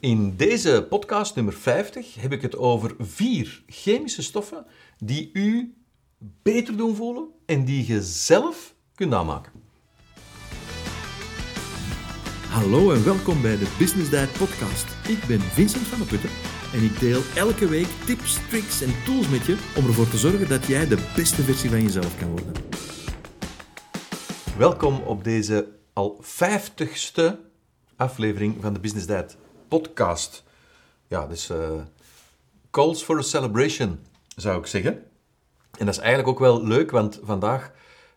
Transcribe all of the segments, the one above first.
In deze podcast nummer 50 heb ik het over vier chemische stoffen die u beter doen voelen en die je zelf kunt aanmaken. Hallo en welkom bij de Business Diet Podcast. Ik ben Vincent van der Putten en ik deel elke week tips, tricks en tools met je om ervoor te zorgen dat jij de beste versie van jezelf kan worden. Welkom op deze al vijftigste aflevering van de Business Diet Podcast. Ja, dus calls for a celebration, zou ik zeggen. En dat is eigenlijk ook wel leuk, want vandaag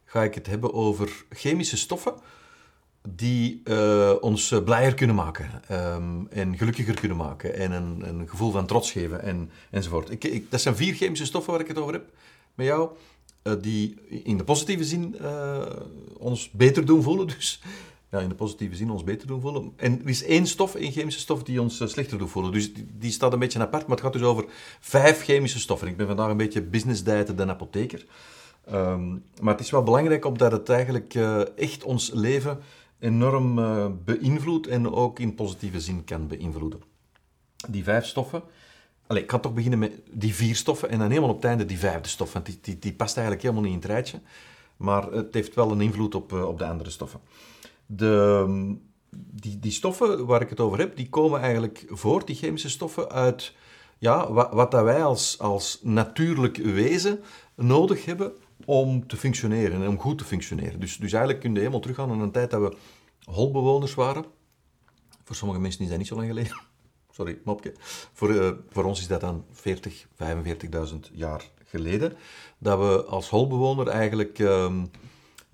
ga ik het hebben over chemische stoffen die uh, ons blijer kunnen maken um, en gelukkiger kunnen maken en een, een, gevoel van trots geven en, enzovoort. Ik, ik, dat zijn vier chemische stoffen waar ik het over heb met jou, die in de positieve zin ons beter doen voelen. Dus in de positieve zin ons beter doen voelen. En er is één stof, één chemische stof, die ons slechter doet voelen. Dus die, staat een beetje apart, maar het gaat dus over vijf chemische stoffen. Ik ben vandaag een beetje business dieten den apotheker. Um, maar het is wel belangrijk omdat het eigenlijk echt ons leven enorm uh, beïnvloedt en ook in positieve zin kan beïnvloeden. Die vijf stoffen. Allez, ik ga toch beginnen met die vier stoffen en dan helemaal op het einde die vijfde stof, want die, die, die past eigenlijk helemaal niet in het rijtje. Maar het heeft wel een invloed op, op de andere stoffen. De, die, die stoffen waar ik het over heb, die komen eigenlijk voort, die chemische stoffen, uit ja, wat, wat dat wij als, als natuurlijk wezen nodig hebben om te functioneren en om goed te functioneren. Dus, dus eigenlijk kun je helemaal teruggaan naar een tijd dat we holbewoners waren. Voor sommige mensen is dat niet zo lang geleden. Sorry, mopje. Voor, uh, voor ons is dat dan 40, 45.000 jaar geleden. Dat we als holbewoner eigenlijk uh,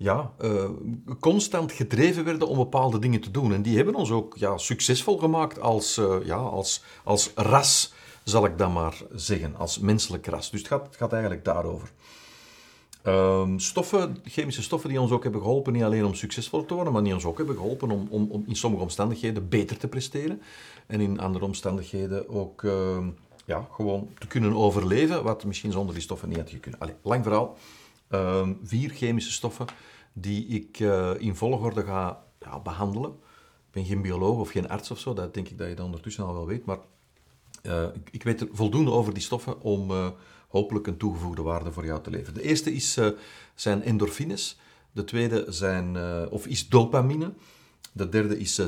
ja, uh, constant gedreven werden om bepaalde dingen te doen. En die hebben ons ook ja, succesvol gemaakt als, uh, ja, als, als ras, zal ik dan maar zeggen. Als menselijk ras. Dus het gaat, het gaat eigenlijk daarover. Um, stoffen, chemische stoffen die ons ook hebben geholpen, niet alleen om succesvol te worden, maar die ons ook hebben geholpen om, om, om in sommige omstandigheden beter te presteren. En in andere omstandigheden ook uh, ja, gewoon te kunnen overleven, wat misschien zonder die stoffen niet had. Allee, lang verhaal. Uh, vier chemische stoffen die ik uh, in volgorde ga ja, behandelen. Ik ben geen bioloog of geen arts of zo, dat denk ik dat je dat ondertussen al wel weet, maar eh, ik, weet er voldoende over die stoffen om eh, hopelijk een toegevoegde waarde voor jou te leveren. De eerste is, zijn endorfines. De tweede zijn, of is dopamine. De derde is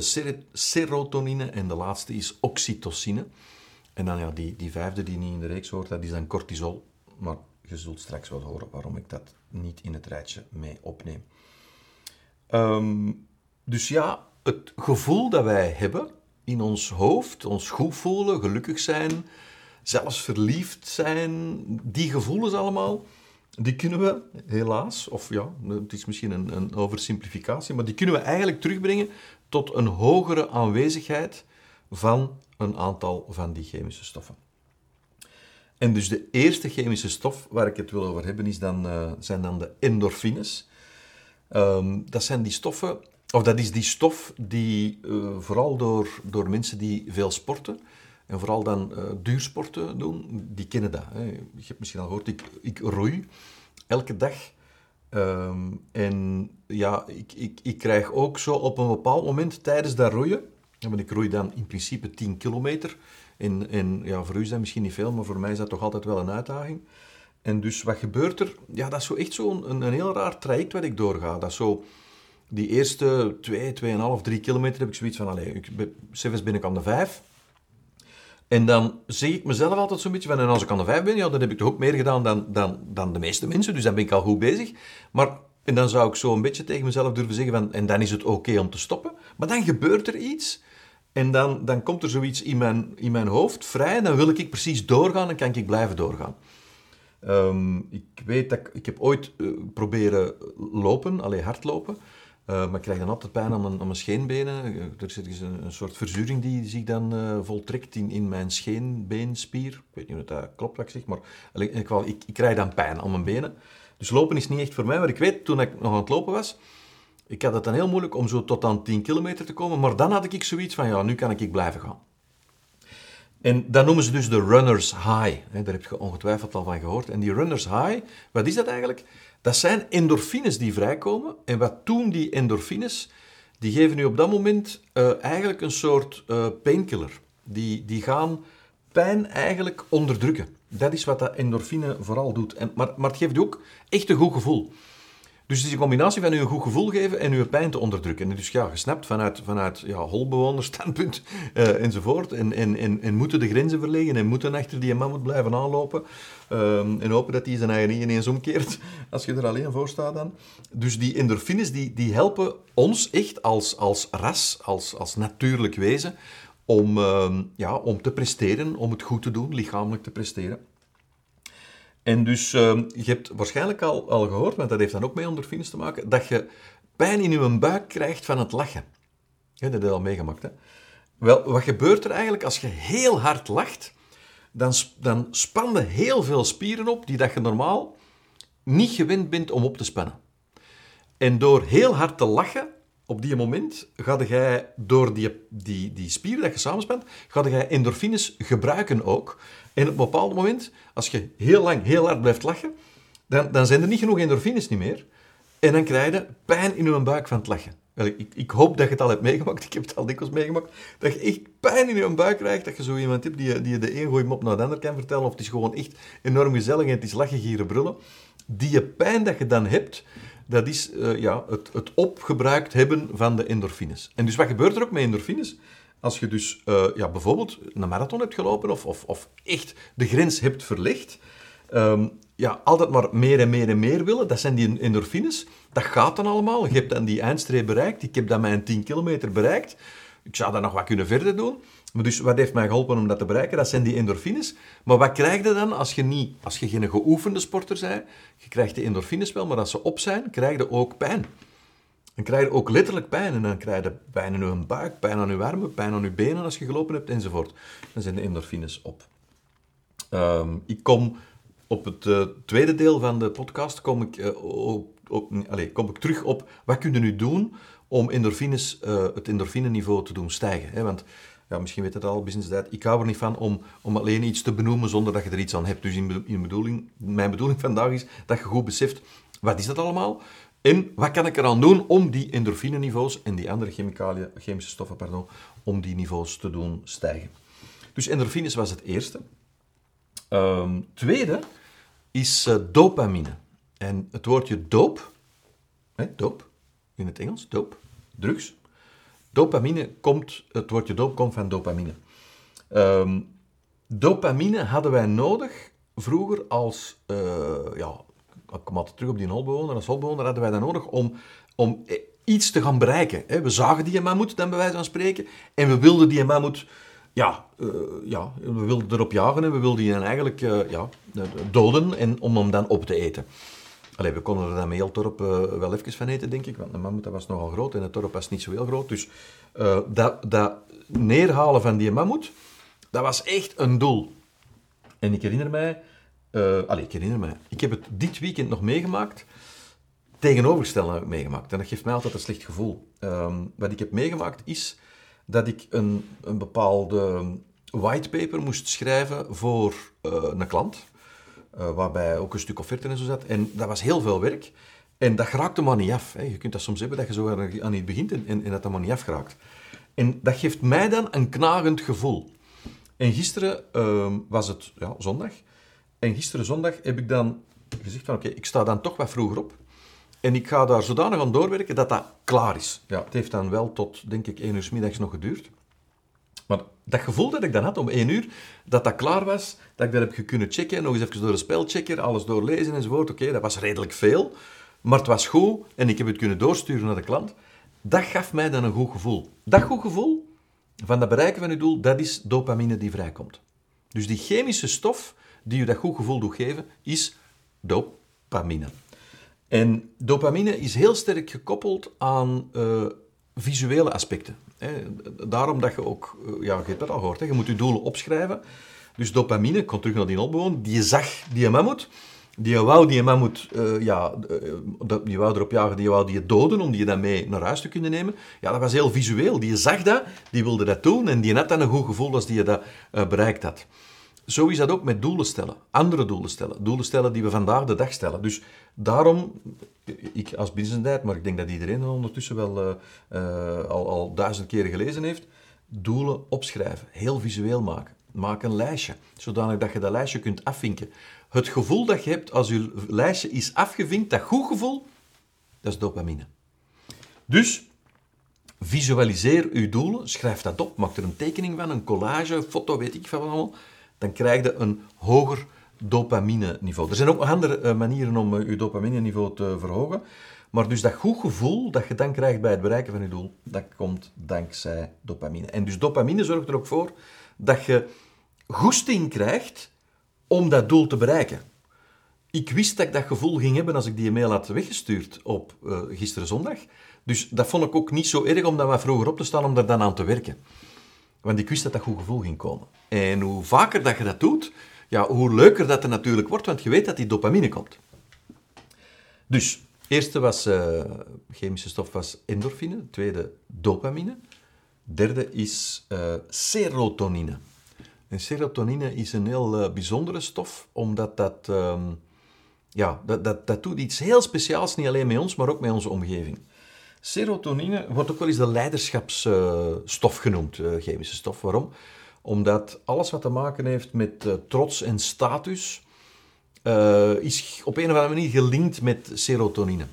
serotonine. En de laatste is oxytocine. En dan ja, die, die vijfde die niet in de reeks hoort, dat is dan cortisol. Maar je zult straks wel horen waarom ik dat niet in het rijtje mee opneem. Um, dus ja, het gevoel dat wij hebben in ons hoofd, ons goed voelen, gelukkig zijn, zelfs verliefd zijn, die gevoelens allemaal, die kunnen we helaas, of ja, het is misschien een, een oversimplificatie, maar die kunnen we eigenlijk terugbrengen tot een hogere aanwezigheid van een aantal van die chemische stoffen. En dus de eerste chemische stof waar ik het wil over hebben is dan, uh, zijn dan de endorfines. Um, dat zijn die stoffen, of dat is die stof die uh, vooral door, door mensen die veel sporten, en vooral dan uh, duursporten doen, die kennen dat. Hè. Je hebt misschien al gehoord, ik, ik roei elke dag. Um, en ja, ik, ik, ik krijg ook zo op een bepaald moment tijdens dat roeien, want ik roei dan in principe 10 kilometer. En, en ja, voor u is dat misschien niet veel, maar voor mij is dat toch altijd wel een uitdaging. En dus wat gebeurt er? Ja, dat is zo echt zo'n een, een heel raar traject wat ik doorga. Dat zo, die eerste 2, 2,5, 3 kilometer heb ik zoiets van, allee, ik, zelfs ben ik aan de 5. En dan zeg ik mezelf altijd zo'n beetje van, en als ik aan de vijf ben, ja, dan heb ik toch ook meer gedaan dan, dan, dan de meeste mensen, dus dan ben ik al goed bezig. Maar, en dan zou ik zo een beetje tegen mezelf durven zeggen van, en dan is het oké om te stoppen. Maar dan gebeurt er iets, en dan, dan komt er zoiets in mijn, in mijn hoofd vrij, dan wil ik precies doorgaan en kan ik blijven doorgaan. Um, ik weet dat ik, heb ooit uh, proberen lopen, alleen hardlopen. Uh, maar ik krijg dan altijd pijn aan mijn, aan mijn scheenbenen. Er zit dus een, een soort verzuring die zich dan uh, voltrekt in, in mijn scheenbeenspier. Ik weet niet of dat klopt wat ik zeg, maar ik, ik, ik krijg dan pijn aan mijn benen. Dus lopen is niet echt voor mij. Maar ik weet, toen ik nog aan het lopen was, ik had het dan heel moeilijk om zo tot aan 10 kilometer te komen. Maar dan had ik zoiets van, ja, nu kan ik blijven gaan. En dat noemen ze dus de runner's high. Daar heb je ongetwijfeld al van gehoord. En die runner's high, wat is dat eigenlijk? Dat zijn endorfines die vrijkomen. En wat doen die endorfines? Die geven nu op dat moment uh, eigenlijk een soort uh, painkiller. die, die gaan pijn eigenlijk onderdrukken. Dat is wat dat endorfine vooral doet. En, maar, maar het geeft je ook echt een goed gevoel. Dus het is een combinatie van u een goed gevoel geven en uw pijn te onderdrukken. En dus ja, gesnapt vanuit, vanuit ja, holbewonersstandpunt uh, enzovoort. En, en, en, en moeten de grenzen verleggen en moeten achter die mammoet blijven aanlopen. Um, en hopen dat hij zijn eigen ineens omkeert als je er alleen voor staat dan. Dus die endorfines die, die helpen ons echt als, als ras, als, als natuurlijk wezen, om, um, ja, om te presteren, om het goed te doen, lichamelijk te presteren. En dus, uh, je hebt waarschijnlijk al, al gehoord, want dat heeft dan ook mee endorfines te maken, dat je pijn in je buik krijgt van het lachen. Ja, dat heb je al meegemaakt, hè? Wel, wat gebeurt er eigenlijk als je heel hard lacht? Dan, dan spannen heel veel spieren op die dat je normaal niet gewend bent om op te spannen. En door heel hard te lachen, op die moment, ga jij door die, die, die spieren dat je samenspant, ga jij endorfines gebruiken ook. En op een bepaald moment, als je heel lang, heel hard blijft lachen, dan, dan zijn er niet genoeg endorfines niet meer. En dan krijg je pijn in je buik van het lachen. Ik, ik, hoop dat je het al hebt meegemaakt. Ik heb het al dikwijls meegemaakt. Dat je echt pijn in je buik krijgt. Dat je zo iemand hebt die, die de een gooi op naar de ander kan vertellen. Of het is gewoon echt enorm gezellig en het is lachen, gieren, brullen. Die pijn dat je dan hebt, dat is uh, ja, het, het opgebruikt hebben van de endorfines. En dus wat gebeurt er ook met endorfines? Als je dus uh, ja, bijvoorbeeld een marathon hebt gelopen of, of, of echt de grens hebt verlegd, um, ja, altijd maar meer en meer en meer willen, dat zijn die endorfines. Dat gaat dan allemaal. Je hebt dan die eindstreep bereikt. Ik heb dan mijn 10 kilometer bereikt. Ik zou dat nog wat kunnen verder doen. Maar dus wat heeft mij geholpen om dat te bereiken? Dat zijn die endorfines. Maar wat krijg je dan als je, niet, als je geen geoefende sporter bent? Je krijgt de endorfines wel, maar als ze op zijn, krijg je ook pijn. Dan krijg je ook letterlijk pijn. En dan krijg je pijn in je buik, pijn aan je armen, pijn aan je benen als je gelopen hebt, enzovoort. Dan zijn de endorfines op. Um, ik kom op het uh, tweede deel van de podcast kom ik, allez, kom ik terug op wat kun je nu doen om endorfines, uh, het endorfineniveau te doen stijgen. Hè? Want ja, misschien weet het al, business diet. Ik hou er niet van om, om alleen iets te benoemen zonder dat je er iets aan hebt. Dus in, in bedoeling, mijn bedoeling vandaag is dat je goed beseft, wat is dat allemaal? En wat kan ik eraan doen om die endorfineniveaus en die andere chemicaliën, chemische stoffen, pardon, om die niveaus te doen stijgen. Dus endorfines was het eerste. Um, tweede is uh, dopamine. En het woordje doop, hè, in het Engels, doop, drugs. Dopamine komt, het woordje doop komt van dopamine. Um, dopamine hadden wij nodig vroeger als, uh, ja, ik kom altijd terug op die holbewoner, als holbewoner hadden wij dat nodig om, om iets te gaan bereiken. We zagen die mammoet, dan bij wijze van spreken, en we wilden die mammoet ja, uh, ja, we wilden erop jagen en we wilden die dan eigenlijk ja, doden en, om hem dan op te eten. Allee, we konden er dan met heel dorp uh, wel even van eten, denk ik, want de mammoet was nogal groot en het dorp was niet zo heel groot. Dus dat, dat neerhalen van die mammoet, dat was echt een doel. En ik herinner mij, allee, ik herinner mij, ik heb het dit weekend nog meegemaakt, tegenovergestelde heb ik meegemaakt. En dat geeft mij altijd een slecht gevoel. Um, wat ik heb meegemaakt is dat ik een, een bepaalde whitepaper moest schrijven voor uh, een klant, uh, waarbij ook een stuk offerte en zo zat. En dat was heel veel werk. En dat geraakte maar niet af. Hè. Je kunt dat soms hebben dat je zo aan iets begint en, en, dat dat maar niet afgeraakt. En dat geeft mij dan een knagend gevoel. En gisteren uh, was het ja, zondag. En gisteren zondag heb ik dan gezegd van oké, ik sta dan toch wat vroeger op. En ik ga daar zodanig aan doorwerken dat dat klaar is. Ja, het heeft dan wel tot, denk ik, één uur middags nog geduurd. Dat gevoel dat ik dan had om één uur, dat dat klaar was, dat ik dat heb kunnen checken, nog eens even door een spelchecker, alles doorlezen enzovoort. Oké, dat was redelijk veel, maar het was goed en ik heb het kunnen doorsturen naar de klant. Dat gaf mij dan een goed gevoel. Dat goed gevoel van dat bereiken van je doel, dat is dopamine die vrijkomt. Dus die chemische stof die je dat goed gevoel doet geven, is dopamine. En dopamine is heel sterk gekoppeld aan uh, visuele aspecten. Daarom dat je ook, uh, ja, je hebt dat al gehoord, hè, je moet je doelen opschrijven. Dus dopamine, ik terug naar die opbewoon, die zag die mammoet, die wou die mammoet, uh, ja, die wou erop jagen, die wou die doden, om die dan mee naar huis te kunnen nemen. Ja, dat was heel visueel. Die zag dat, die wilde dat doen en die had dan een goed gevoel als die dat bereikt had. Zo is dat ook met doelen stellen. Andere doelen stellen. Doelen stellen die we vandaag de dag stellen. Dus daarom, ik als business maar ik denk dat iedereen ondertussen wel uh, uh, al, al duizend keren gelezen heeft. doelen opschrijven, heel visueel maken. Maak een lijstje, zodanig dat je dat lijstje kunt afvinken. Het gevoel dat je hebt als je lijstje is afgevinkt, dat goed gevoel, dat is dopamine. Dus visualiseer uw doelen, schrijf dat op, maak er een tekening van, een collage, een foto, weet ik van allemaal. Dan krijg je een hoger dopamine-niveau. Er zijn ook andere eh, manieren om uh, je dopamine-niveau te verhogen. Maar dus dat goed gevoel dat je dan krijgt bij het bereiken van je doel, dat komt dankzij dopamine. En dus dopamine zorgt er ook voor dat je goesting krijgt om dat doel te bereiken. Ik wist dat ik dat gevoel ging hebben als ik die mail had weggestuurd op uh, gisteren zondag. Dus dat vond ik ook niet zo erg om dat wat vroeger op te staan om daar dan aan te werken. Want ik wist dat dat goed gevoel ging komen. En hoe vaker dat je dat doet, ja, hoe leuker dat er natuurlijk wordt, want je weet dat die dopamine komt. Dus, eerste was, uh, chemische stof was endorfine, tweede dopamine, derde is uh, serotonine. En serotonine is een heel uh, bijzondere stof, omdat dat, um, ja, dat, dat, dat doet iets heel speciaals, niet alleen met ons, maar ook met onze omgeving. Serotonine wordt ook wel eens de leiderschapsstof genoemd, chemische stof. Waarom? Omdat alles wat te maken heeft met uh, trots en status, uh, is op een of andere manier gelinkt met serotonine.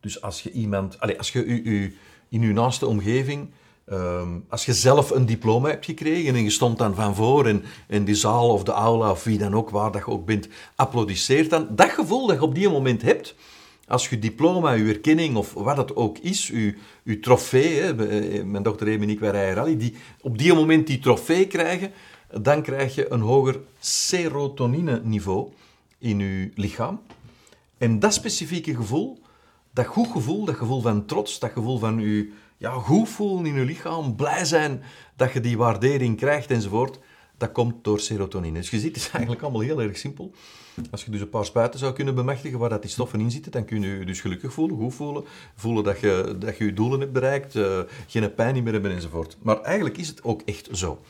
Dus als je iemand, allez, als je u, u, in uw naaste omgeving, um, als je zelf een diploma hebt gekregen en je stond dan van voor en, en die zaal of de aula of wie dan ook, waar dat je ook bent, applaudisseert dan, dat gevoel dat je op die moment hebt, als je diploma, je erkenning of wat het ook is, je, trofee, hè, mijn dochter Amy en ik, wij rijden rally, die op die moment die trofee krijgen, dan krijg je een hoger serotonine-niveau in je lichaam. En dat specifieke gevoel, dat goed gevoel, dat gevoel van trots, dat gevoel van je ja, goed voelen in je lichaam, blij zijn dat je die waardering krijgt enzovoort, dat komt door serotonine. Dus je ziet, het is eigenlijk allemaal heel erg simpel. Als je dus een paar spuiten zou kunnen bemachtigen waar dat die stoffen in zitten, dan kun je je dus gelukkig voelen, goed voelen, voelen dat je dat je, je doelen hebt bereikt, uh, geen pijn meer hebben enzovoort. Maar eigenlijk is het ook echt zo.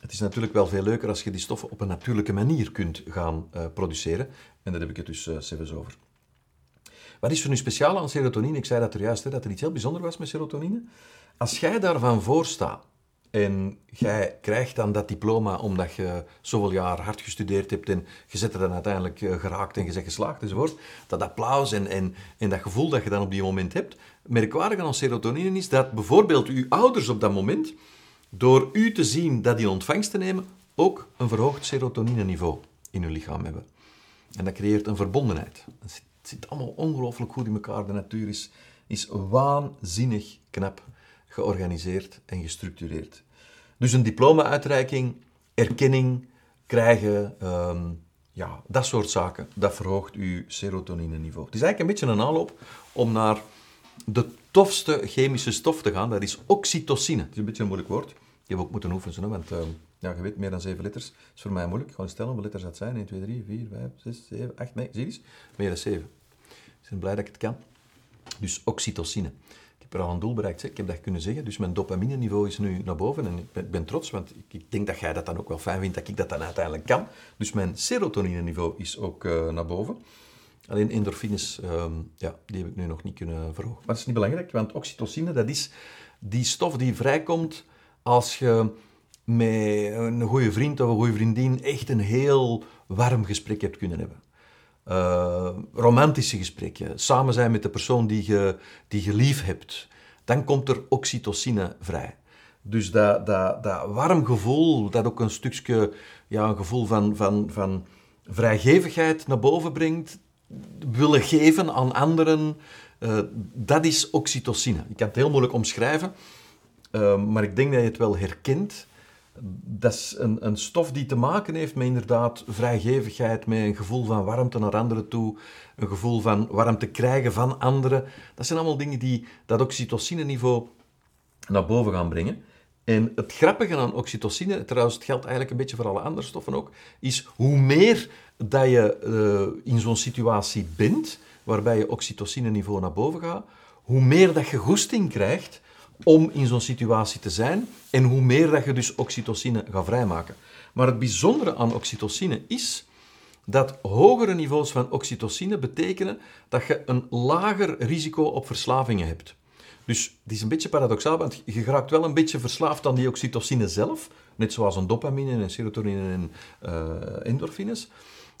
Het is natuurlijk wel veel leuker als je die stoffen op een natuurlijke manier kunt gaan uh, produceren. En daar heb ik het dus uh, over. Wat is er nu speciaal aan serotonine? Ik zei dat er juist, hè, dat er iets heel bijzonders was met serotonine. Als jij daarvan voorstaat en jij krijgt dan dat diploma omdat je zoveel jaar hard gestudeerd hebt en je zet er dan uiteindelijk geraakt en je zegt geslaagd enzovoort. Dat applaus en, en, dat gevoel dat je dan op die moment hebt. Merkwaardig aan serotonine is dat bijvoorbeeld uw ouders op dat moment, door u te zien dat in ontvangst te nemen, ook een verhoogd serotonine-niveau in hun lichaam hebben. En dat creëert een verbondenheid. Het zit, zit allemaal ongelooflijk goed in elkaar. De natuur is, is waanzinnig knap georganiseerd en gestructureerd. Dus een diploma-uitreiking, erkenning krijgen, um, ja, dat soort zaken, dat verhoogt uw serotonine-niveau. Het is eigenlijk een beetje een aanloop om naar de tofste chemische stof te gaan. Dat is oxytocine. Het is een beetje een moeilijk woord. Je hebt ook moeten oefenen, want uh, ja, je weet, meer dan 7 letters is voor mij moeilijk. Gewoon stellen hoeveel letters dat zijn. 1, 2, 3, 4, 5, 6, 7, 8, nee, zie eens? Meer dan 7. Ik ben blij dat ik het kan. Dus oxytocine. Ik heb er al een doel bereikt, ik heb dat kunnen zeggen. Dus mijn dopamine-niveau is nu naar boven en ik ben, trots, want ik, denk dat jij dat dan ook wel fijn vindt dat ik dat dan uiteindelijk kan. Dus mijn serotonine-niveau is ook uh, naar boven. Alleen endorfines, um, ja, die heb ik nu nog niet kunnen verhogen. Maar dat is niet belangrijk, want oxytocine, dat is die stof die vrijkomt als je met een goede vriend of een goede vriendin echt een heel warm gesprek hebt kunnen hebben. Uh, romantische gesprekken, samen zijn met de persoon die je, die je lief hebt, dan komt er oxytocine vrij. Dus dat, dat, dat warm gevoel, dat ook een stukje ja, een gevoel van, van, van vrijgevigheid naar boven brengt, willen geven aan anderen, uh, dat is oxytocine. Ik kan het heel moeilijk omschrijven, uh, maar ik denk dat je het wel herkent. Dat is een, stof die te maken heeft met inderdaad vrijgevigheid, met een gevoel van warmte naar anderen toe, een gevoel van warmte krijgen van anderen. Dat zijn allemaal dingen die dat oxytocine-niveau naar boven gaan brengen. En het grappige aan oxytocine, trouwens het geldt eigenlijk een beetje voor alle andere stoffen ook, is hoe meer dat je uh, in zo'n situatie bent, waarbij je oxytocine-niveau naar boven gaat, hoe meer dat je goesting krijgt om in zo'n situatie te zijn en hoe meer dat je dus oxytocine gaat vrijmaken. Maar het bijzondere aan oxytocine is dat hogere niveaus van oxytocine betekenen dat je een lager risico op verslavingen hebt. Dus het is een beetje paradoxaal, want je geraakt wel een beetje verslaafd aan die oxytocine zelf. Net zoals een dopamine en serotonine en uh, endorfines.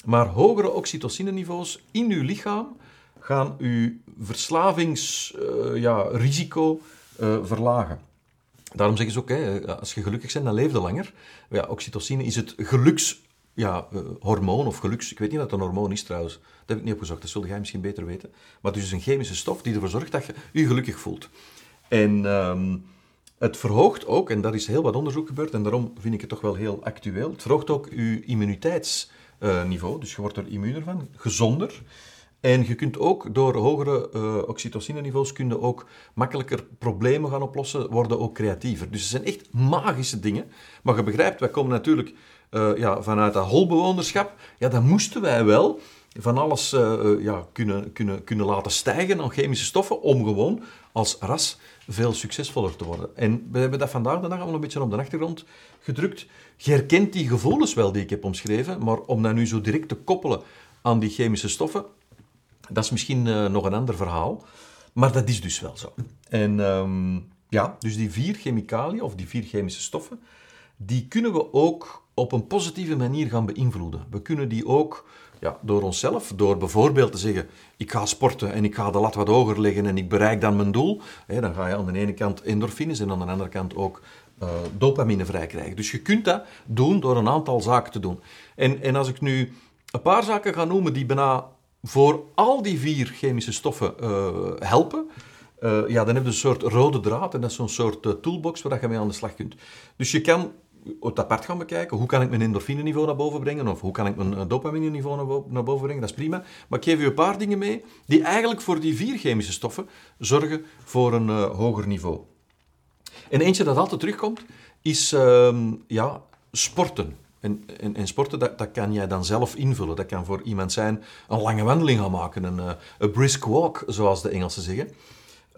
Maar hogere oxytocine-niveaus in uw lichaam gaan uw verslavingsrisico ja, uh, verlagen. Daarom zeggen ze ook, hè, als je gelukkig bent, dan leef je langer. Ja, oxytocine is het geluks ja, hormoon of geluks... Ik weet niet wat een hormoon is trouwens. Dat heb ik niet opgezocht, dat zul jij misschien beter weten. Maar het is dus een chemische stof die ervoor zorgt dat je je gelukkig voelt. En um, het verhoogt ook, en daar is heel wat onderzoek gebeurd, en daarom vind ik het toch wel heel actueel, het verhoogt ook je immuniteitsniveau, dus je wordt er immuner van, gezonder. En je kunt ook door hogere uh, oxytocine-niveaus kun je ook makkelijker problemen gaan oplossen, worden ook creatiever. Dus het zijn echt magische dingen. Maar je begrijpt, wij komen natuurlijk uh, ja, vanuit dat holbewonerschap. Ja, dan moesten wij wel van alles uh, ja, kunnen, kunnen, kunnen laten stijgen aan chemische stoffen om gewoon als ras veel succesvoller te worden. En we hebben dat vandaag de dag allemaal een beetje op de achtergrond gedrukt. Je herkent die gevoelens wel die ik heb omschreven, maar om dat nu zo direct te koppelen aan die chemische stoffen, dat is misschien uh, nog een ander verhaal. Maar dat is dus wel zo. En um, ja, dus die vier chemicaliën of die vier chemische stoffen, die kunnen we ook op een positieve manier gaan beïnvloeden. We kunnen die ook ja, door onszelf, door bijvoorbeeld te zeggen, ik ga sporten en ik ga de lat wat hoger leggen en ik bereik dan mijn doel. Hè, dan ga je aan de ene kant endorfines en aan de andere kant ook uh, dopamine vrij krijgen. Dus je kunt dat doen door een aantal zaken te doen. En, en als ik nu een paar zaken ga noemen die bijna voor al die vier chemische stoffen uh, helpen, uh, ja, dan heb je een soort rode draad en dat is zo'n soort toolbox waar je mee aan de slag kunt. Dus je kan het apart gaan bekijken. Hoe kan ik mijn endorfine-niveau naar boven brengen? Of hoe kan ik mijn dopamine-niveau naar boven brengen? Dat is prima. Maar ik geef u een paar dingen mee die eigenlijk voor die vier chemische stoffen zorgen voor een hoger niveau. En eentje dat altijd terugkomt, is uh, ja, sporten. En, en, en, sporten, dat, dat kan jij dan zelf invullen. Dat kan voor iemand zijn een lange wandeling gaan maken, een, een brisk walk, zoals de Engelsen zeggen.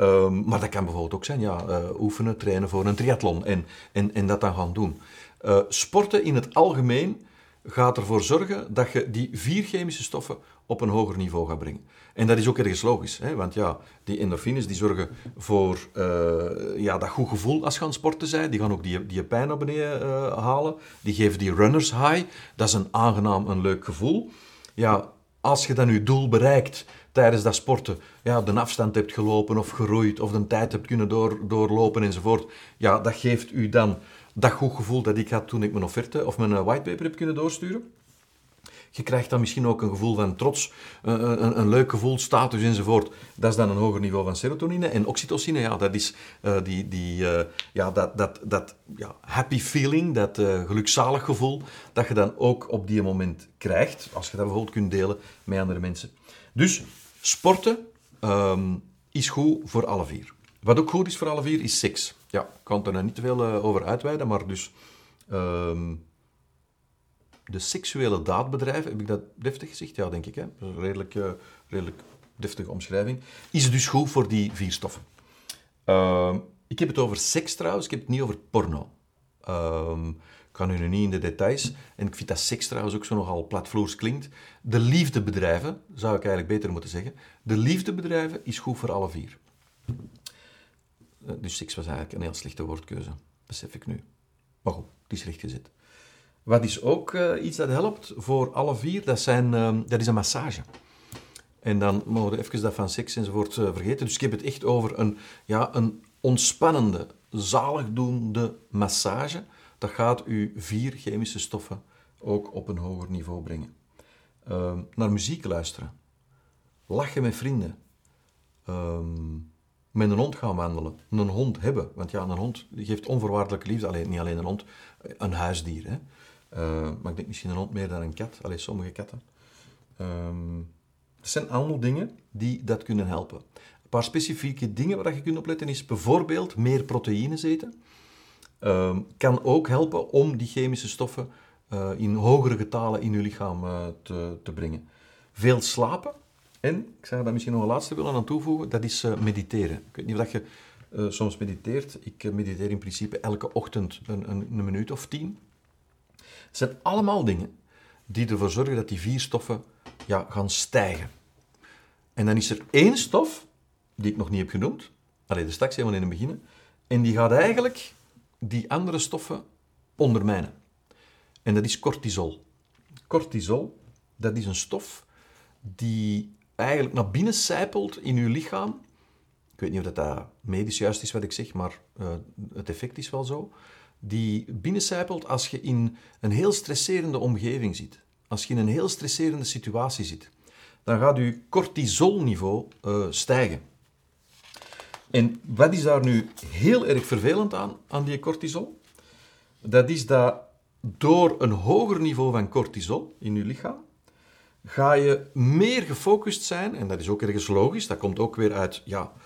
Um, maar dat kan bijvoorbeeld ook zijn, ja, uh, oefenen, trainen voor een triathlon en, en, en dat dan gaan doen. Uh, sporten in het algemeen gaat ervoor zorgen dat je die vier chemische stoffen op een hoger niveau gaat brengen. En dat is ook ergens logisch, hè? want ja, die endorfines die zorgen voor uh, ja, dat goed gevoel als je aan het sporten zijn. Die gaan ook die, die pijn naar beneden uh, halen. Die geven die runners high. Dat is een aangenaam, een leuk gevoel. Ja, als je dan je doel bereikt tijdens dat sporten, ja, de afstand hebt gelopen of geroeid of de tijd hebt kunnen door, doorlopen enzovoort, ja, dat geeft u dan dat goed gevoel dat ik had toen ik mijn offerte of mijn whitepaper heb kunnen doorsturen. Je krijgt dan misschien ook een gevoel van trots, een, een, een, leuk gevoel, status enzovoort. Dat is dan een hoger niveau van serotonine. En oxytocine, ja, dat is uh, die, die, ja, dat, dat, dat ja, happy feeling, dat gelukzalig gevoel, dat je dan ook op die moment krijgt, als je dat bijvoorbeeld kunt delen met andere mensen. Dus sporten um, is goed voor alle vier. Wat ook goed is voor alle vier, is seks. Ja, ik kan er niet te veel over uitweiden, maar dus... Um, de seksuele daadbedrijven, heb ik dat deftig gezegd? Ja, denk ik. Hè? Dat is een redelijk, uh, deftige omschrijving. Is dus goed voor die vier stoffen. Uh, ik heb het over seks trouwens, ik heb het niet over porno. Uh, ik ga nu niet in de details. En ik vind dat seks trouwens ook zo nogal platvloers klinkt. De liefdebedrijven, zou ik eigenlijk beter moeten zeggen. De liefdebedrijven is goed voor alle vier. Uh, dus seks was eigenlijk een heel slechte woordkeuze, besef ik nu. Maar goed, die is recht gezet. Wat is ook uh, iets dat helpt voor alle vier, dat, zijn, uh, dat is een massage. En dan mogen we even dat van seks enzovoort uh, vergeten. Dus ik heb het echt over een, ja, een ontspannende, zaligdoende massage. Dat gaat u vier chemische stoffen ook op een hoger niveau brengen. Ehm, naar muziek luisteren. Lachen met vrienden. Ehm, met een hond gaan wandelen. Een hond hebben. Want ja, een hond geeft onvoorwaardelijke liefde. Niet alleen een hond, een huisdier. Hè. Uh, maar ik denk misschien een hond meer dan een kat. Alleen sommige katten. Um, dat zijn allemaal dingen die dat kunnen helpen. Een paar specifieke dingen waar je kunt opletten is bijvoorbeeld meer proteïnes eten. Um, kan ook helpen om die chemische stoffen uh, in hogere getalen in je lichaam uh, te, te, brengen. Veel slapen. En, ik zou daar misschien nog een laatste willen aan toevoegen, dat is mediteren. Ik weet niet of je soms mediteert. Ik mediteer in principe elke ochtend een, een minuut of tien. Het zijn allemaal dingen die ervoor zorgen dat die vier stoffen ja, gaan stijgen. En dan is er één stof, die ik nog niet heb genoemd, Allee, daar straks helemaal in het begin. En die gaat eigenlijk die andere stoffen ondermijnen. En dat is cortisol. Cortisol, dat is een stof die eigenlijk naar binnen sijpelt in uw lichaam. Ik weet niet of dat medisch juist is wat ik zeg, maar uh, het effect is wel zo. Die binnensijpelt als je in een heel stresserende omgeving zit. Als je in een heel stresserende situatie zit. Dan gaat je cortisolniveau uh, stijgen. En wat is daar nu heel erg vervelend aan, aan die cortisol? Dat is dat door een hoger niveau van cortisol in je lichaam, ga je meer gefocust zijn, en dat is ook ergens logisch, dat komt ook weer uit ja, eh,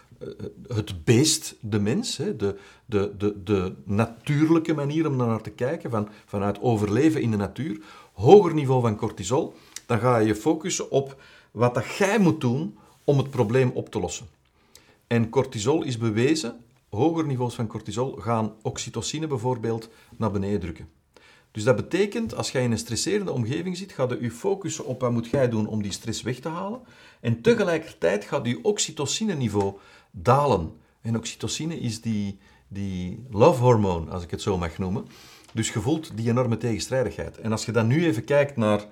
het beest, de mens, de, de, de, de natuurlijke manier om naar te kijken, van, vanuit overleven in de natuur, hoger niveau van cortisol, dan ga je je focussen op wat dat jij moet doen om het probleem op te lossen. En cortisol is bewezen, hoger niveaus van cortisol gaan oxytocine bijvoorbeeld naar beneden drukken. Dus dat betekent, als jij in een stresserende omgeving zit, gaat je focussen op wat moet jij doen om die stress weg te halen. En tegelijkertijd gaat je oxytocine-niveau dalen. En oxytocine is die, die love-hormoon, als ik het zo mag noemen. Dus je voelt die enorme tegenstrijdigheid. En als je dan nu even kijkt naar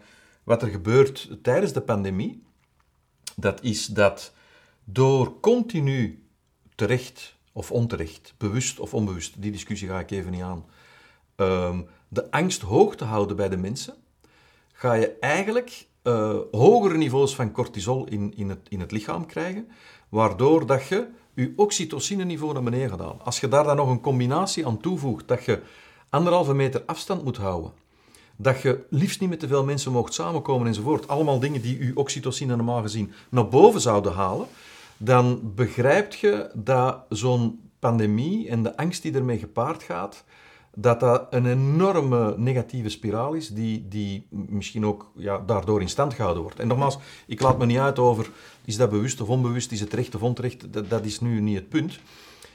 wat er gebeurt tijdens de pandemie, dat is dat door continu terecht of onterecht, bewust of onbewust, die discussie ga ik even niet aan, ehm, de angst hoog te houden bij de mensen, ga je eigenlijk uh, hogere niveaus van cortisol in, in, het, in het lichaam krijgen, waardoor dat je je oxytocine-niveau naar beneden gaat halen. Als je daar dan nog een combinatie aan toevoegt, dat je anderhalve meter afstand moet houden, dat je liefst niet met te veel mensen mocht samenkomen enzovoort, allemaal dingen die je oxytocine normaal gezien naar boven zouden halen, dan begrijp je dat zo'n pandemie en de angst die ermee gepaard gaat, dat dat een enorme negatieve spiraal is, die, die misschien ook ja, daardoor in stand gehouden wordt. En nogmaals, ik laat me niet uit over, is dat bewust of onbewust, is het recht of onterecht, dat, dat is nu niet het punt.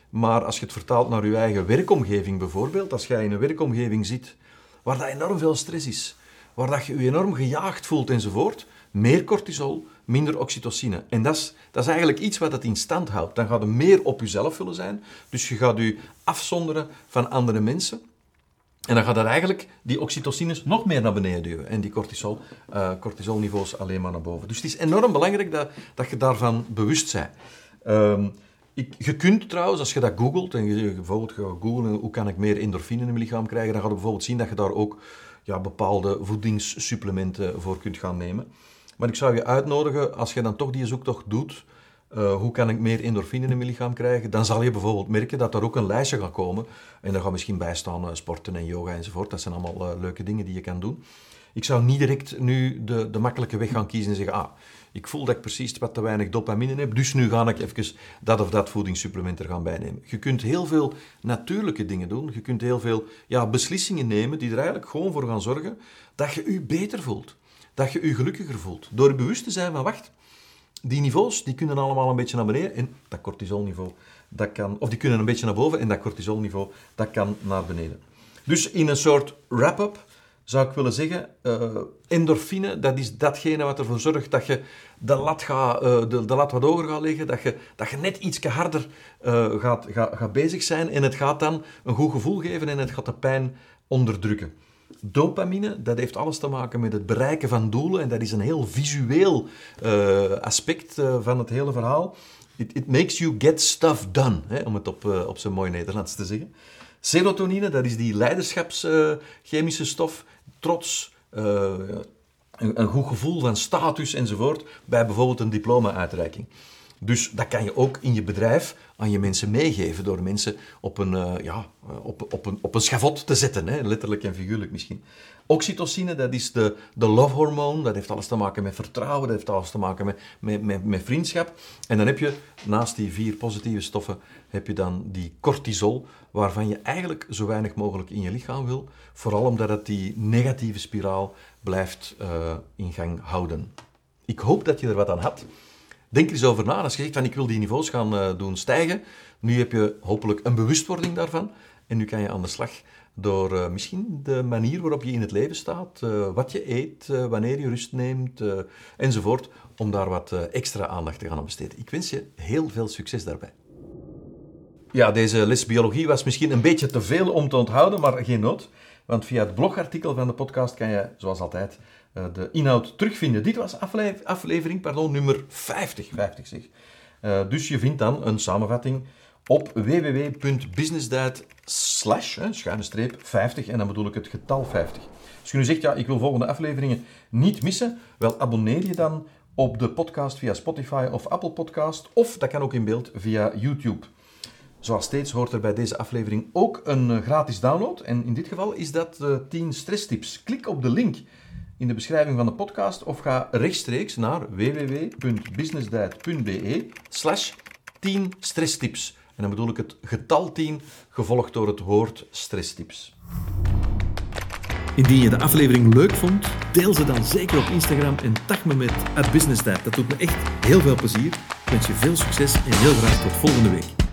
Maar als je het vertaalt naar je eigen werkomgeving bijvoorbeeld, als jij in een werkomgeving zit waar dat enorm veel stress is, waar dat je je enorm gejaagd voelt enzovoort, meer cortisol, minder oxytocine. En dat is, dat is eigenlijk iets wat het in stand houdt. Dan gaat je meer op jezelf willen zijn. Dus je gaat je afzonderen van andere mensen. En dan gaat dat eigenlijk die oxytocines nog meer naar beneden duwen. En die cortisol, uh, cortisolniveaus alleen maar naar boven. Dus het is enorm belangrijk dat, dat je daarvan bewust bent. Um, ik, je kunt trouwens, als je dat googelt, en je, bijvoorbeeld gaat googlen hoe kan ik meer endorfine in mijn lichaam krijgen, dan ga je bijvoorbeeld zien dat je daar ook ja, bepaalde voedingssupplementen voor kunt gaan nemen. Maar ik zou je uitnodigen, als je dan toch die zoektocht doet, uh, hoe kan ik meer endorfine in mijn lichaam krijgen, dan zal je bijvoorbeeld merken dat er ook een lijstje gaat komen. En daar gaat misschien bij staan uh, sporten en yoga enzovoort. Dat zijn allemaal uh, leuke dingen die je kan doen. Ik zou niet direct nu de, de makkelijke weg gaan kiezen en zeggen, ah, ik voel dat ik precies wat te weinig dopamine heb, dus nu ga ik even dat of dat voedingssupplement er gaan bijnemen. Je kunt heel veel natuurlijke dingen doen. Je kunt heel veel ja, beslissingen nemen die er eigenlijk gewoon voor gaan zorgen dat je je beter voelt dat je je gelukkiger voelt. Door bewust te zijn van, wacht, die niveaus die kunnen allemaal een beetje naar beneden en dat cortisolniveau, dat kan, of die kunnen een beetje naar boven en dat cortisolniveau, dat kan naar beneden. Dus in een soort wrap-up zou ik willen zeggen, uh, endorfine, dat is datgene wat ervoor zorgt dat je de lat, gaat, uh, de, lat wat hoger gaat liggen, dat je, dat je net iets harder uh, gaat, gaat, gaat bezig zijn en het gaat dan een goed gevoel geven en het gaat de pijn onderdrukken. Dopamine, dat heeft alles te maken met het bereiken van doelen en dat is een heel visueel uh, aspect uh, van het hele verhaal. It, it, makes you get stuff done, hè, om het op, uh, op zijn mooi Nederlands te zeggen. Serotonine, dat is die leiderschapschemische stof, trots, een, een, goed gevoel van status enzovoort, bij bijvoorbeeld een diploma-uitreiking. Dus dat kan je ook in je bedrijf aan je mensen meegeven door mensen op een, uh, ja, op, op, een, op een schavot te zetten, hè? letterlijk en figuurlijk misschien. Oxytocine, dat is de, de love-hormoon, dat heeft alles te maken met vertrouwen, dat heeft alles te maken met, met, met, met vriendschap. En dan heb je, naast die vier positieve stoffen, heb je dan die cortisol, waarvan je eigenlijk zo weinig mogelijk in je lichaam wil, vooral omdat het die negatieve spiraal blijft uh, in gang houden. Ik hoop dat je er wat aan had. Denk er eens over na. Als je zegt van ik wil die niveaus gaan uh, doen stijgen, nu heb je hopelijk een bewustwording daarvan. En nu kan je aan de slag door uh, misschien de manier waarop je in het leven staat, uh, wat je eet, wanneer je rust neemt enzovoort, om daar wat extra aandacht te gaan aan besteden. Ik wens je heel veel succes daarbij. Ja, deze les biologie was misschien een beetje te veel om te onthouden, maar geen nood. Want via het blogartikel van de podcast kan je, zoals altijd, eh, de inhoud terugvinden. Dit was afle aflevering pardon, nummer 50. 50 zeg. Uh, dus je vindt dan een samenvatting op www.businessdiet slash, schuine streep, 50. En dan bedoel ik het getal 50. Als je nu zegt, ja, ik wil volgende afleveringen niet missen, wel abonneer je dan op de podcast via Spotify of Apple Podcast. Of dat kan ook in beeld via YouTube. Zoals steeds hoort er bij deze aflevering ook een eh, gratis download. En in dit geval is dat de 10 stresstips. Klik op de link in de beschrijving van de podcast of ga rechtstreeks naar www.businessdiet.be slash 10 stresstips. En dan bedoel ik het getal 10 gevolgd door het woord stresstips. Indien je de aflevering leuk vond, deel ze dan zeker op Instagram en tag me met businessdiet. Dat doet me echt heel veel plezier. Ik wens je veel succes en heel graag tot volgende week.